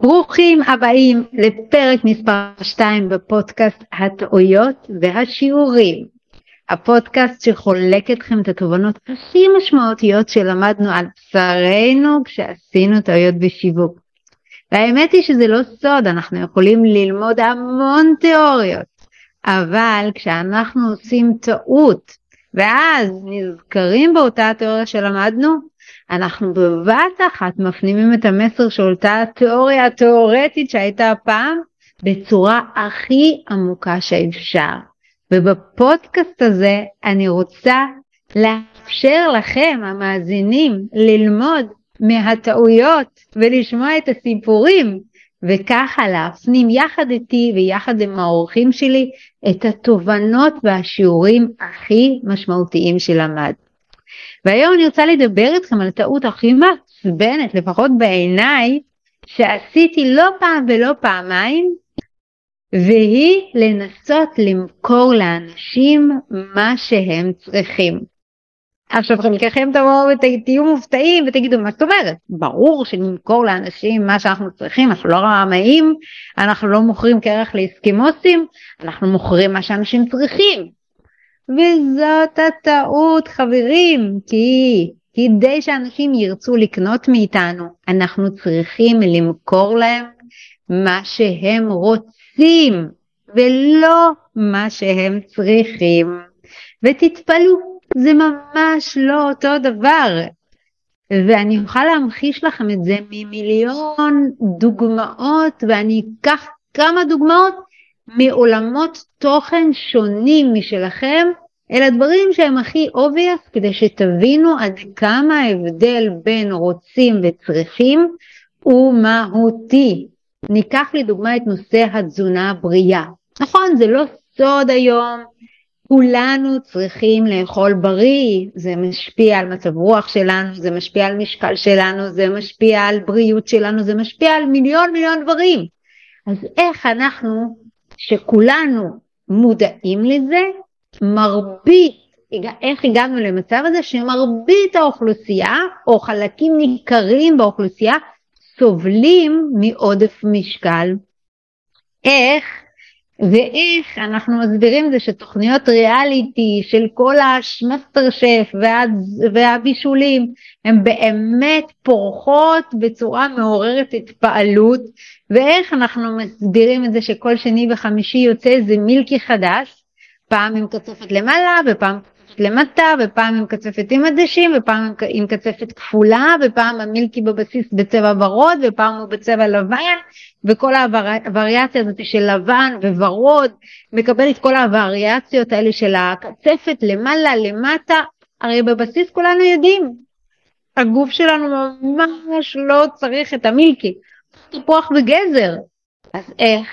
ברוכים הבאים לפרק מספר 2 בפודקאסט הטעויות והשיעורים. הפודקאסט שחולק אתכם את התובנות הכי משמעותיות שלמדנו על בשרנו כשעשינו טעויות בשיווק. והאמת היא שזה לא סוד, אנחנו יכולים ללמוד המון תיאוריות, אבל כשאנחנו עושים טעות ואז נזכרים באותה תיאוריה שלמדנו, אנחנו בבת אחת מפנימים את המסר של אותה התיאוריה התיאורטית שהייתה פעם בצורה הכי עמוקה שאפשר. ובפודקאסט הזה אני רוצה לאפשר לכם המאזינים ללמוד מהטעויות ולשמוע את הסיפורים וככה להפנים יחד איתי ויחד עם האורחים שלי את התובנות והשיעורים הכי משמעותיים שלמד. והיום אני רוצה לדבר איתכם על הטעות הכי מעצבנת, לפחות בעיניי, שעשיתי לא פעם ולא פעמיים, והיא לנסות למכור לאנשים מה שהם צריכים. עכשיו חלקכם תבואו ותהיו מופתעים ותגידו מה זאת אומרת? ברור שנמכור לאנשים מה שאנחנו צריכים, אנחנו לא רמאים, אנחנו לא מוכרים כרך לאסקימוסים, אנחנו מוכרים מה שאנשים צריכים. וזאת הטעות חברים, כי כדי שאנשים ירצו לקנות מאיתנו, אנחנו צריכים למכור להם מה שהם רוצים, ולא מה שהם צריכים. ותתפלאו, זה ממש לא אותו דבר. ואני אוכל להמחיש לכם את זה ממיליון דוגמאות, ואני אקח כמה דוגמאות מעולמות תוכן שונים משלכם, אלא דברים שהם הכי obvious כדי שתבינו עד כמה ההבדל בין רוצים וצריכים הוא מהותי. ניקח לדוגמה את נושא התזונה הבריאה. נכון, זה לא סוד היום, כולנו צריכים לאכול בריא, זה משפיע על מצב רוח שלנו, זה משפיע על משקל שלנו, זה משפיע על בריאות שלנו, זה משפיע על מיליון מיליון דברים. אז איך אנחנו שכולנו מודעים לזה, מרבית, איך הגענו למצב הזה שמרבית האוכלוסייה או חלקים ניכרים באוכלוסייה סובלים מעודף משקל. איך ואיך אנחנו מסבירים זה שתוכניות ריאליטי של כל השמאסטר שף והבישולים הן באמת פורחות בצורה מעוררת התפעלות ואיך אנחנו מסבירים את זה שכל שני וחמישי יוצא איזה מילקי חדש פעם עם קצפת למעלה ופעם למטה ופעם עם קצפת עם עדשים ופעם עם קצפת כפולה ופעם המילקי בבסיס בצבע ורוד ופעם הוא בצבע לבן וכל הווריאציה הזאת של לבן וורוד מקבל את כל הווריאציות האלה של הקצפת למעלה למטה. הרי בבסיס כולנו יודעים הגוף שלנו ממש לא צריך את המילקי תפוח וגזר. אז איך?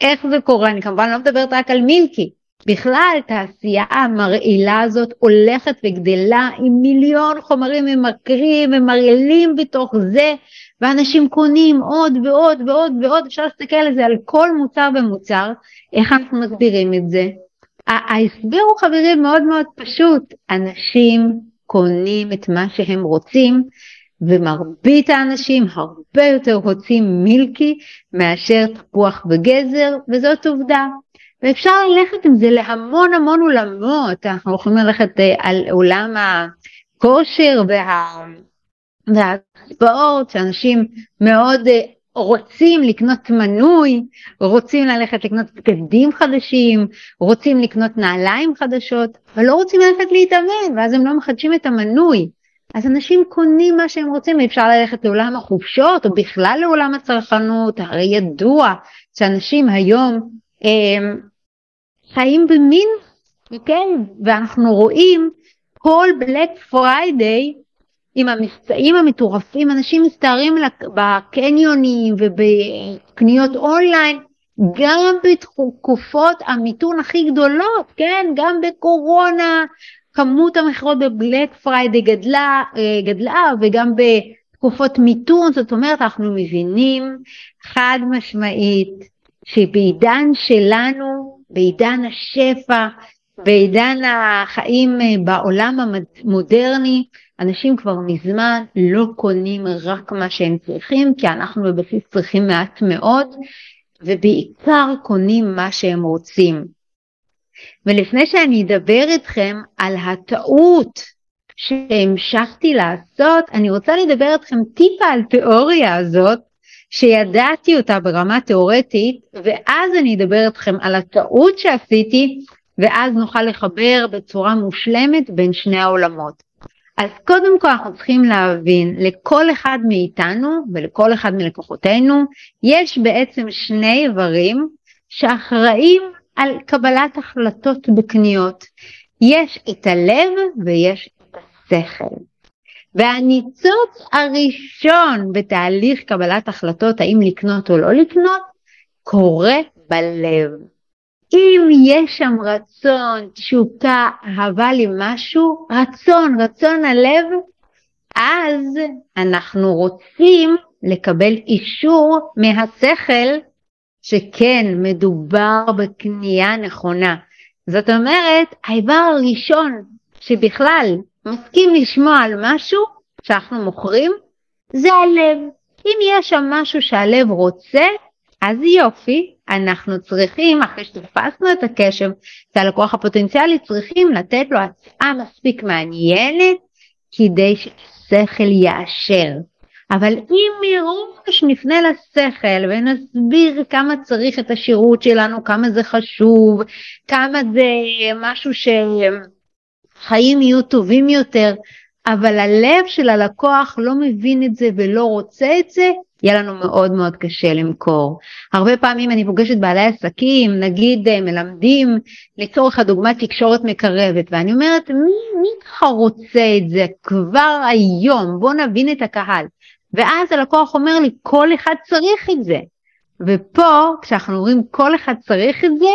איך זה קורה? אני כמובן לא מדברת רק על מילקי. בכלל תעשייה המרעילה הזאת הולכת וגדלה עם מיליון חומרים ממכרים ומרעילים בתוך זה ואנשים קונים עוד ועוד ועוד ועוד. אפשר להסתכל על זה על כל מוצר ומוצר. איך אנחנו מסבירים את זה? ההסבר הוא חברים מאוד מאוד פשוט. אנשים קונים את מה שהם רוצים ומרבית האנשים הרבה יותר רוצים מילקי מאשר תפוח וגזר וזאת עובדה ואפשר ללכת עם זה להמון המון עולמות, אנחנו יכולים ללכת אה, על עולם הכושר וה... והספורט, שאנשים מאוד אה, רוצים לקנות מנוי, רוצים ללכת לקנות בגדים חדשים, רוצים לקנות נעליים חדשות, אבל לא רוצים ללכת להתאמן, ואז הם לא מחדשים את המנוי. אז אנשים קונים מה שהם רוצים, אפשר ללכת לעולם החופשות, או בכלל לעולם הצרכנות, הרי ידוע שאנשים היום אמ, חיים במין, כן, ואנחנו רואים כל Black Friday עם המבצעים המטורפים, אנשים מסתערים בקניונים ובקניות אונליין, גם בתקופות המיתון הכי גדולות, כן, גם בקורונה, כמות המכירות ב Black Friday גדלה, אה, גדלה וגם בתקופות מיתון, זאת אומרת אנחנו מבינים חד משמעית שבעידן שלנו, בעידן השפע, בעידן החיים אה, בעולם המודרני, אנשים כבר מזמן לא קונים רק מה שהם צריכים, כי אנחנו בבסיס צריכים מעט מאוד, ובעיקר קונים מה שהם רוצים. ולפני שאני אדבר איתכם על הטעות שהמשכתי לעשות, אני רוצה לדבר איתכם טיפה על תיאוריה הזאת, שידעתי אותה ברמה תיאורטית, ואז אני אדבר איתכם על הטעות שעשיתי, ואז נוכל לחבר בצורה מושלמת בין שני העולמות. אז קודם כל אנחנו צריכים להבין, לכל אחד מאיתנו ולכל אחד מלקוחותינו, יש בעצם שני איברים שאחראים על קבלת החלטות בקניות. יש את הלב ויש את השכל. והניצוץ הראשון בתהליך קבלת החלטות האם לקנות או לא לקנות, קורה בלב. אם יש שם רצון, תשוקה, אהבה למשהו, רצון, רצון הלב, אז אנחנו רוצים לקבל אישור מהשכל שכן מדובר בקנייה נכונה. זאת אומרת, האיבר הראשון שבכלל מסכים לשמוע על משהו שאנחנו מוכרים, זה הלב. אם יש שם משהו שהלב רוצה, אז יופי, אנחנו צריכים, אחרי שתפסנו את הקשב, את הלקוח הפוטנציאלי, צריכים לתת לו הצעה מספיק מעניינת כדי ששכל יאשר. אבל אם מראש נפנה לשכל ונסביר כמה צריך את השירות שלנו, כמה זה חשוב, כמה זה משהו שחיים יהיו טובים יותר, אבל הלב של הלקוח לא מבין את זה ולא רוצה את זה, יהיה לנו מאוד מאוד קשה למכור. הרבה פעמים אני פוגשת בעלי עסקים, נגיד אה, מלמדים לצורך הדוגמה תקשורת מקרבת, ואני אומרת, מי, מי ככה רוצה את זה כבר היום? בוא נבין את הקהל. ואז הלקוח אומר לי, כל אחד צריך את זה. ופה, כשאנחנו אומרים כל אחד צריך את זה,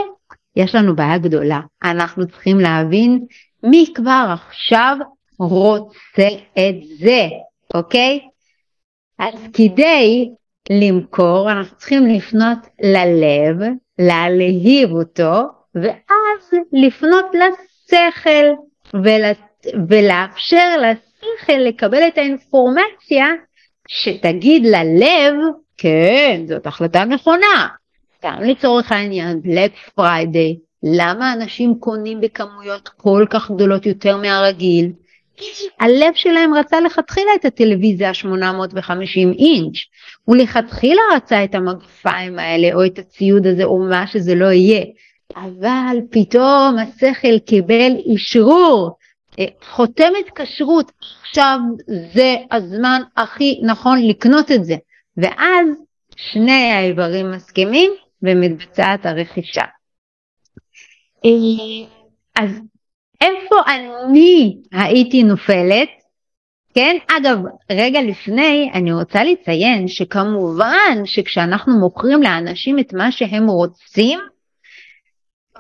יש לנו בעיה גדולה. אנחנו צריכים להבין מי כבר עכשיו רוצה את זה, אוקיי? אז כדי למכור אנחנו צריכים לפנות ללב, להלהיב אותו, ואז לפנות לשכל ולה, ולאפשר לשכל לקבל את האינפורמציה שתגיד ללב, כן, זאת החלטה נכונה. גם לצורך העניין, Black Friday, למה אנשים קונים בכמויות כל כך גדולות יותר מהרגיל? הלב שלהם רצה לכתחילה את הטלוויזיה ה-850 אינץ', הוא לכתחילה רצה את המגפיים האלה או את הציוד הזה או מה שזה לא יהיה, אבל פתאום השכל קיבל אישרור, חותמת כשרות, עכשיו זה הזמן הכי נכון לקנות את זה, ואז שני האיברים מסכימים ומתבצעת הרכישה. אה, אז איפה אני הייתי נופלת? כן, אגב, רגע לפני אני רוצה לציין שכמובן שכשאנחנו מוכרים לאנשים את מה שהם רוצים,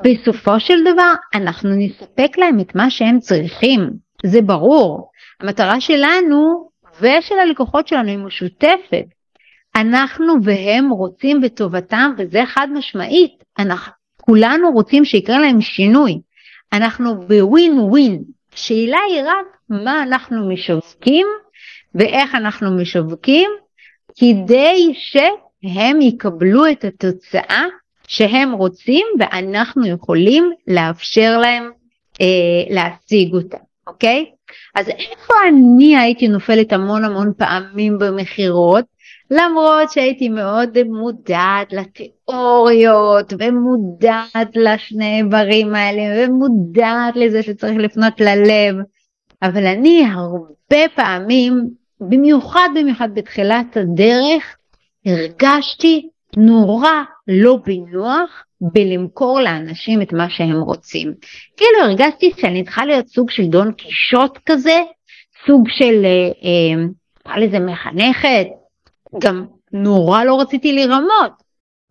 בסופו של דבר אנחנו נספק להם את מה שהם צריכים, זה ברור. המטרה שלנו ושל הלקוחות שלנו היא משותפת. אנחנו והם רוצים בטובתם וזה חד משמעית, אנחנו כולנו רוצים שיקרה להם שינוי. אנחנו בווין ווין. השאלה היא רק מה אנחנו משווקים ואיך אנחנו משווקים כדי שהם יקבלו את התוצאה שהם רוצים ואנחנו יכולים לאפשר להם אה, להשיג אותה, אוקיי? אז איפה אני הייתי נופלת המון המון פעמים במכירות? למרות שהייתי מאוד מודעת לתיאוריות ומודעת לשני איברים האלה ומודעת לזה שצריך לפנות ללב, אבל אני הרבה פעמים, במיוחד במיוחד בתחילת הדרך, הרגשתי נורא לא בנוח בלמכור לאנשים את מה שהם רוצים. כאילו הרגשתי שאני צריכה להיות סוג של דון קישוט כזה, סוג של, נקרא אה, אה, לזה מחנכת, גם נורא לא רציתי לרמות.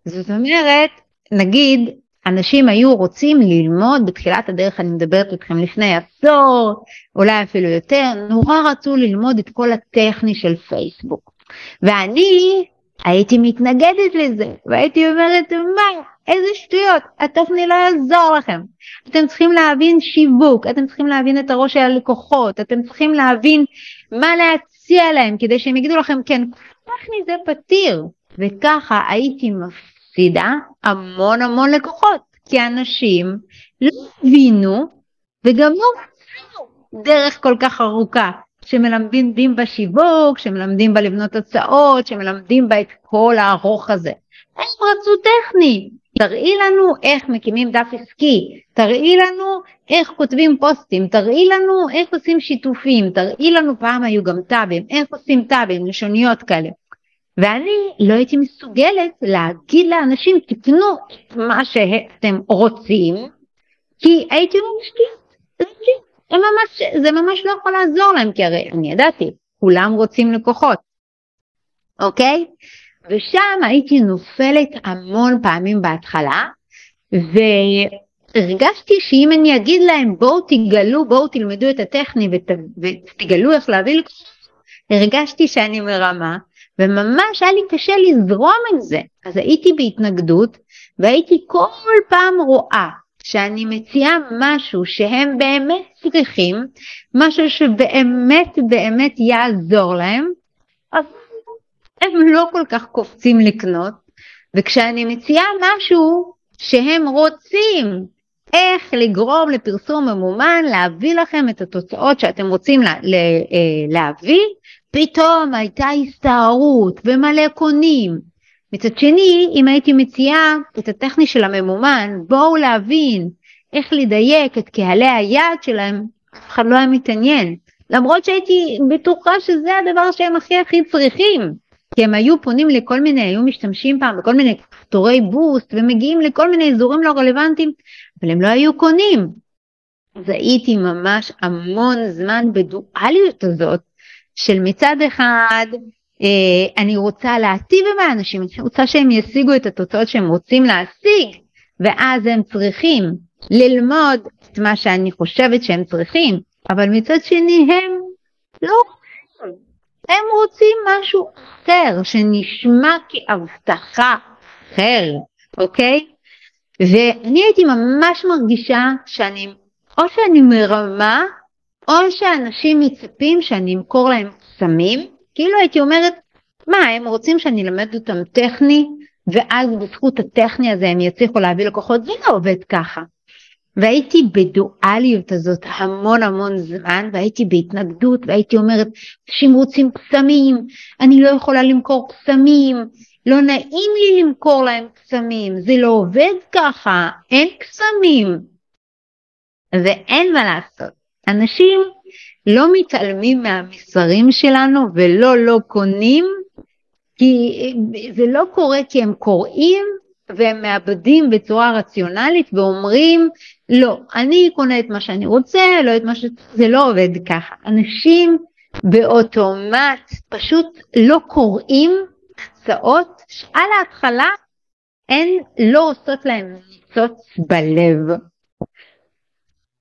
זאת אומרת, נגיד, אנשים היו רוצים ללמוד בתחילת הדרך, אני מדברת איתכם לפני עשור, אולי אפילו יותר, נורא רצו ללמוד את כל הטכני של פייסבוק. ואני הייתי מתנגדת לזה, והייתי אומרת, מה, איזה שטויות, התוכני לא יעזור לכם. אתם צריכים להבין שיווק, אתם צריכים להבין את הראש של הלקוחות, אתם צריכים להבין מה להציע להם כדי שהם יגידו לכם כן, טכני זה פתיר. וככה הייתי מפסידה המון המון לקוחות, כי אנשים לא הבינו וגם לא דרך כל כך ארוכה. שמלמדים בשיווק, שמלמדים בלבנות הצעות, שמלמדים בה את כל הארוך הזה. הם רצו טכני, תראי לנו איך מקימים דף עסקי, תראי לנו איך כותבים פוסטים, תראי לנו איך עושים שיתופים, תראי לנו פעם היו גם טאבים, איך עושים טאבים, לשוניות כאלה. ואני לא הייתי מסוגלת להגיד לאנשים תקנו את מה שאתם רוצים, כי הייתי אומרת שטויות, ממש, זה ממש לא יכול לעזור להם, כי הרי אני ידעתי, כולם רוצים לקוחות, אוקיי? ושם הייתי נופלת המון פעמים בהתחלה, והרגשתי שאם אני אגיד להם בואו תגלו, בואו תלמדו את הטכני ות, ותגלו איך להביא לקוחות, הרגשתי שאני מרמה, וממש היה לי קשה לזרום את זה. אז הייתי בהתנגדות, והייתי כל פעם רואה שאני מציעה משהו שהם באמת צריכים, משהו שבאמת באמת יעזור להם, אז הם לא כל כך קופצים לקנות, וכשאני מציעה משהו שהם רוצים, איך לגרום לפרסום ממומן, להביא לכם את התוצאות שאתם רוצים לה, לה, אה, להביא, פתאום הייתה הסתערות ומלא קונים. מצד שני, אם הייתי מציעה את הטכני של הממומן, בואו להבין איך לדייק את קהלי היעד שלהם, אף אחד לא היה מתעניין. למרות שהייתי בטוחה שזה הדבר שהם הכי הכי צריכים. כי הם היו פונים לכל מיני, היו משתמשים פעם בכל מיני כפתורי בוסט ומגיעים לכל מיני אזורים לא רלוונטיים, אבל הם לא היו קונים. אז הייתי ממש המון זמן בדואליות הזאת של מצד אחד אני רוצה להטיב עם האנשים, אני רוצה שהם ישיגו את התוצאות שהם רוצים להשיג, ואז הם צריכים ללמוד את מה שאני חושבת שהם צריכים, אבל מצד שני הם לא הם רוצים משהו אחר, שנשמע כהבטחה אחר, אוקיי? ואני הייתי ממש מרגישה שאני, או שאני מרמה, או שאנשים מצפים שאני אמכור להם קסמים, כאילו הייתי אומרת, מה, הם רוצים שאני אלמד אותם טכני, ואז בזכות הטכני הזה הם יצליחו להביא לקוחות, זה לא עובד ככה. והייתי בדואליות הזאת המון המון זמן והייתי בהתנגדות והייתי אומרת אנשים רוצים קסמים אני לא יכולה למכור קסמים לא נעים לי למכור להם קסמים. זה לא עובד ככה אין קסמים. ואין מה לעשות אנשים לא מתעלמים מהמסרים שלנו ולא לא קונים כי זה לא קורה כי הם קוראים והם מאבדים בצורה רציונלית ואומרים לא, אני קונה את מה שאני רוצה, לא את מה ש... זה לא עובד ככה. אנשים באוטומט פשוט לא קוראים הצעות שעל ההתחלה הן לא עושות להם ניצוץ בלב.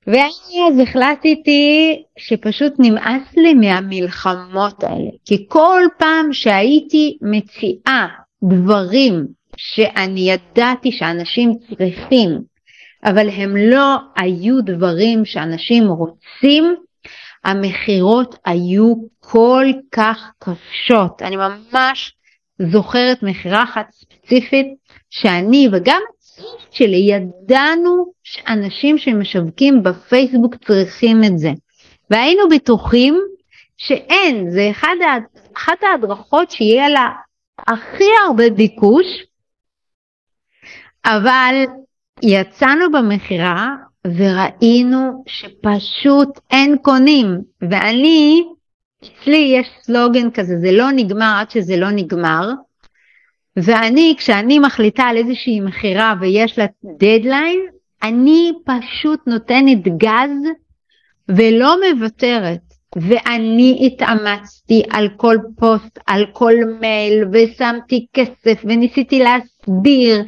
ואני אז החלטתי שפשוט נמאס לי מהמלחמות האלה, כי כל פעם שהייתי מציעה דברים שאני ידעתי שאנשים צריכים, אבל הם לא היו דברים שאנשים רוצים, המכירות היו כל כך קשות. אני ממש זוכרת מכירה אחת ספציפית שאני וגם הצוות שלי ידענו שאנשים שמשווקים בפייסבוק צריכים את זה. והיינו בטוחים שאין, זה אחד, אחת ההדרכות שיהיה לה הכי הרבה ביקוש, אבל יצאנו במכירה וראינו שפשוט אין קונים, ואני, אצלי יש סלוגן כזה, זה לא נגמר עד שזה לא נגמר, ואני, כשאני מחליטה על איזושהי מכירה ויש לה דדליין, אני פשוט נותנת גז ולא מוותרת. ואני התאמצתי על כל פוסט, על כל מייל, ושמתי כסף, וניסיתי להסביר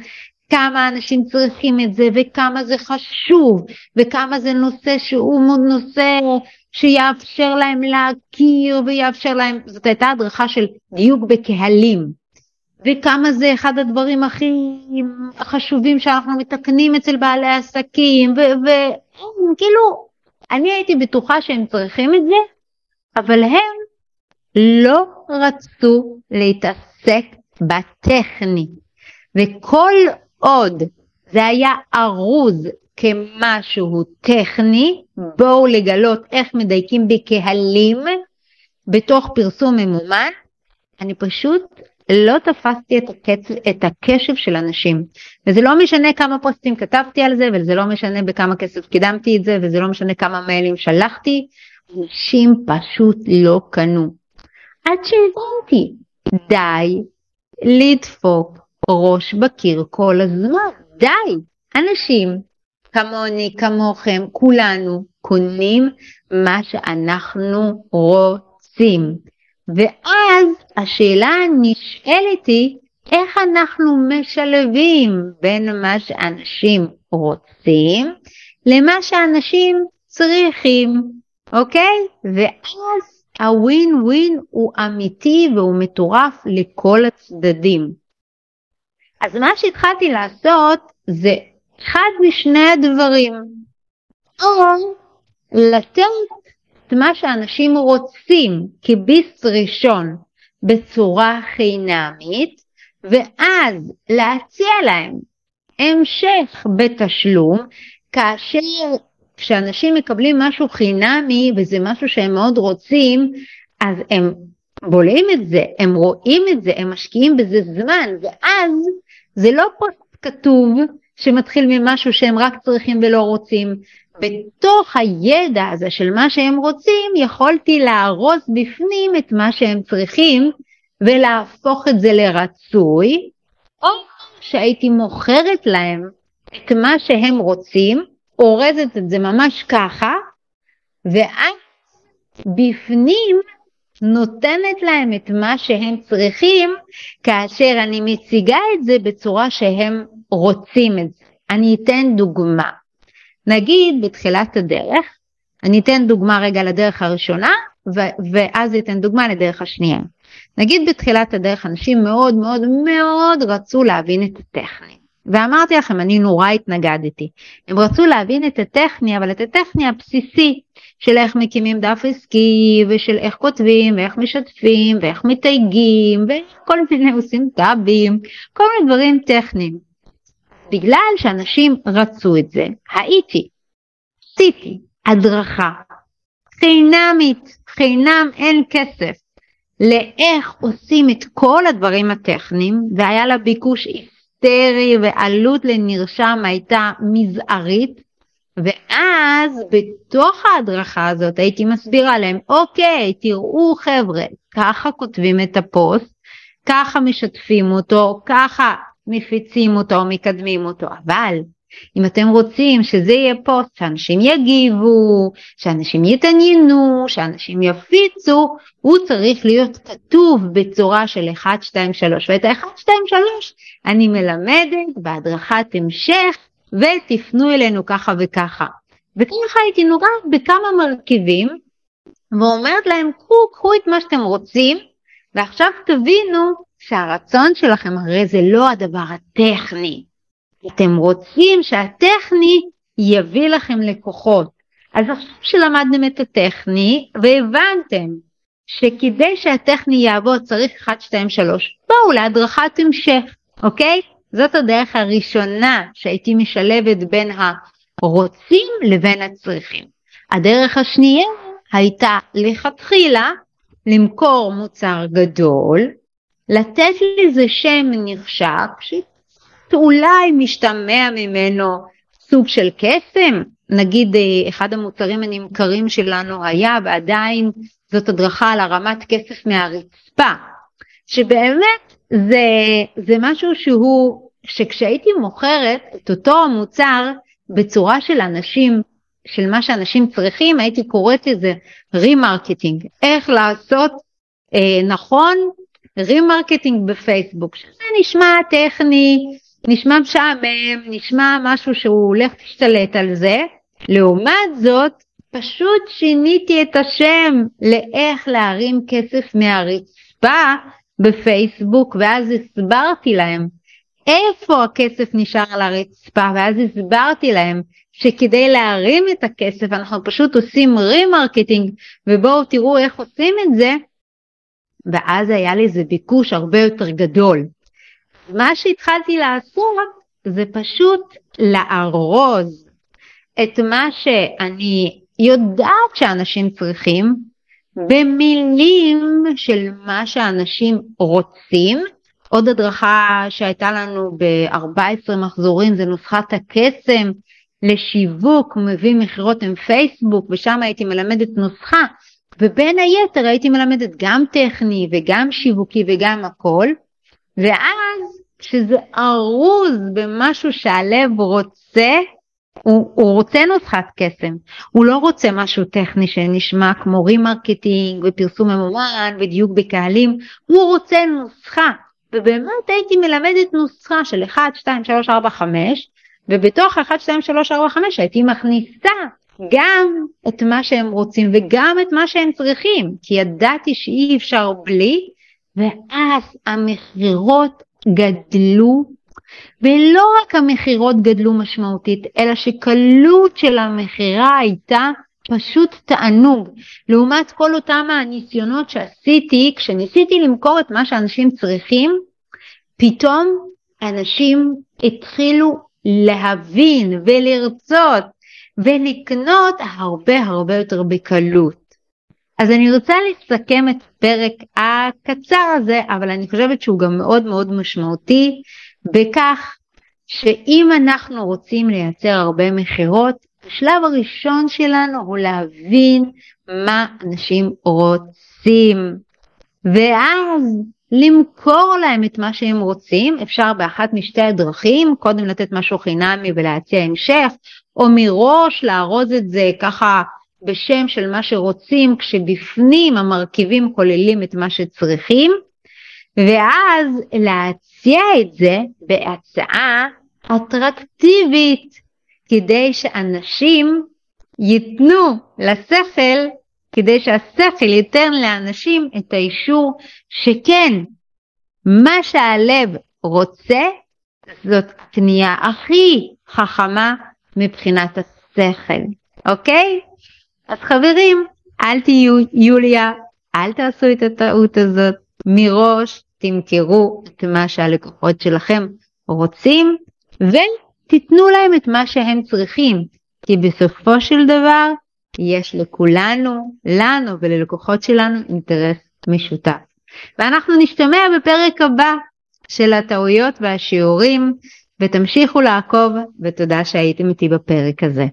כמה אנשים צריכים את זה וכמה זה חשוב וכמה זה נושא שהוא נושא שיאפשר להם להכיר ויאפשר להם, זאת הייתה הדרכה של דיוק בקהלים. וכמה זה אחד הדברים הכי חשובים שאנחנו מתקנים אצל בעלי עסקים, וכאילו, אני הייתי בטוחה שהם צריכים את זה, אבל הם לא רצו להתעסק בטכני. וכל עוד זה היה ארוז כמשהו טכני, בואו לגלות איך מדייקים בקהלים בתוך פרסום ממומן, אני פשוט לא תפסתי את, הקצ... את הקשב של אנשים. וזה לא משנה כמה פוסטים כתבתי על זה, וזה לא משנה בכמה כסף קידמתי את זה, וזה לא משנה כמה מיילים שלחתי, אנשים פשוט לא קנו. עד שהבנתי, די לדפוק ראש בקיר כל הזמן, די. אנשים כמוני, כמוכם, כולנו קונים מה שאנחנו רוצים. ואז השאלה הנשאלת היא, איך אנחנו משלבים בין מה שאנשים רוצים למה שאנשים צריכים, אוקיי? ואז הווין ווין הוא אמיתי והוא מטורף לכל הצדדים. אז מה שהתחלתי לעשות זה אחד משני הדברים, או לתת את מה שאנשים רוצים כביס ראשון בצורה חינמית, ואז להציע להם המשך בתשלום, כאשר כשאנשים מקבלים משהו חינמי וזה משהו שהם מאוד רוצים, אז הם בולעים את זה, הם רואים את זה, הם משקיעים בזה זמן, ואז זה לא פוסט כתוב שמתחיל ממשהו שהם רק צריכים ולא רוצים. בתוך הידע הזה של מה שהם רוצים, יכולתי לארוז בפנים את מה שהם צריכים ולהפוך את זה לרצוי, או שהייתי מוכרת להם את מה שהם רוצים, אורזת את זה ממש ככה, ואז בפנים נותנת להם את מה שהם צריכים, כאשר אני מציגה את זה בצורה שהם רוצים את זה. אני אתן דוגמה. נגיד בתחילת הדרך, אני אתן דוגמה רגע לדרך הראשונה, ו- ואז אתן דוגמה לדרך השנייה. נגיד בתחילת הדרך אנשים מאוד מאוד מאוד רצו להבין את הטכני. ואמרתי לכם, אני נורא התנגדתי. הם רצו להבין את הטכני, אבל את הטכני הבסיסי של איך מקימים דף עסקי, ושל איך כותבים, ואיך משתפים, ואיך מתייגים, וכל מיני עושים טאבים, כל מיני דברים טכניים. בגלל שאנשים רצו את זה, הייתי, עשיתי הדרכה חינמית, חינם אין כסף, לאיך עושים את כל הדברים הטכניים, והיה לה ביקוש היסטרי ועלות לנרשם הייתה מזערית, ואז בתוך ההדרכה הזאת הייתי מסבירה להם, אוקיי, תראו חבר'ה, ככה כותבים את הפוסט, ככה משתפים אותו, ככה מפיצים אותו, מקדמים אותו, אבל אם אתם רוצים שזה יהיה פוסט שאנשים יגיבו, שאנשים יתעניינו, שאנשים יפיצו, הוא צריך להיות כתוב בצורה של 1, 2, 3. ואת ה-1, 2, 3 אני מלמדת בהדרכת המשך, ותפנו אלינו ככה וככה. וככה הייתי נוגעת בכמה מרכיבים, ואומרת להם, קחו, קחו את מה שאתם רוצים, ועכשיו תבינו שהרצון שלכם הרי זה לא הדבר הטכני. אתם רוצים שהטכני יביא לכם לקוחות. אז עכשיו שלמדתם את הטכני והבנתם שכדי שהטכני יעבוד צריך 1, 2, 3, בואו להדרכת המשך, אוקיי? זאת הדרך הראשונה שהייתי משלבת בין הרוצים לבין הצריכים. הדרך השנייה הייתה לכתחילה למכור מוצר גדול, לתת לזה שם נחשק, שאולי משתמע ממנו סוג של קסם, נגיד אה, אחד המוצרים הנמכרים שלנו היה ועדיין זאת הדרכה על הרמת כסף מהרצפה, שבאמת זה, זה משהו שהוא, שכשהייתי מוכרת את אותו המוצר בצורה של אנשים, של מה שאנשים צריכים, הייתי קוראת לזה remarketing, איך לעשות אה, נכון remarketing בפייסבוק, שזה נשמע טכני, נשמע משעמם, נשמע משהו שהוא הולך להשתלט על זה, לעומת זאת פשוט שיניתי את השם לאיך להרים כסף מהרצפה בפייסבוק ואז הסברתי להם איפה הכסף נשאר על הרצפה ואז הסברתי להם שכדי להרים את הכסף אנחנו פשוט עושים remarketing ובואו תראו איך עושים את זה ואז היה לזה ביקוש הרבה יותר גדול. מה שהתחלתי לעשות זה פשוט לארוז את מה שאני יודעת שאנשים צריכים במילים של מה שאנשים רוצים. עוד הדרכה שהייתה לנו ב-14 מחזורים זה נוסחת הקסם לשיווק מביא מכירות עם פייסבוק ושם הייתי מלמדת נוסחה ובין היתר הייתי מלמדת גם טכני וגם שיווקי וגם הכל ואז כשזה ארוז במשהו שהלב רוצה הוא, הוא רוצה נוסחת קסם, הוא לא רוצה משהו טכני שנשמע כמו remarketing ופרסום ממומן ודיוק בקהלים, הוא רוצה נוסחה, ובאמת הייתי מלמדת נוסחה של 1, 2, 3, 4, 5, ובתוך 1, 2, 3, 4, 5 הייתי מכניסה גם את מה שהם רוצים וגם את מה שהם צריכים, כי ידעתי שאי אפשר בלי, ואז המכירות גדלו ולא רק המכירות גדלו משמעותית, אלא שקלות של המכירה הייתה פשוט תענוג. לעומת כל אותם הניסיונות שעשיתי, כשניסיתי למכור את מה שאנשים צריכים, פתאום אנשים התחילו להבין ולרצות ולקנות הרבה הרבה יותר בקלות. אז אני רוצה לסכם את הפרק הקצר הזה, אבל אני חושבת שהוא גם מאוד מאוד משמעותי, בכך שאם אנחנו רוצים לייצר הרבה מכירות, השלב הראשון שלנו הוא להבין מה אנשים רוצים, ואז למכור להם את מה שהם רוצים, אפשר באחת משתי הדרכים, קודם לתת משהו חינמי ולהציע המשך, או מראש לארוז את זה ככה בשם של מה שרוצים, כשבפנים המרכיבים כוללים את מה שצריכים, ואז להציע את זה בהצעה אטרקטיבית, כדי שאנשים ייתנו לשכל, כדי שהשכל ייתן לאנשים את האישור שכן, מה שהלב רוצה זאת קנייה הכי חכמה מבחינת השכל, אוקיי? אז חברים, אל תהיו יוליה, אל תעשו את הטעות הזאת מראש, תמכרו את מה שהלקוחות שלכם רוצים ותיתנו להם את מה שהם צריכים, כי בסופו של דבר יש לכולנו, לנו וללקוחות שלנו אינטרס משותף. ואנחנו נשתמע בפרק הבא של הטעויות והשיעורים, ותמשיכו לעקוב, ותודה שהייתם איתי בפרק הזה.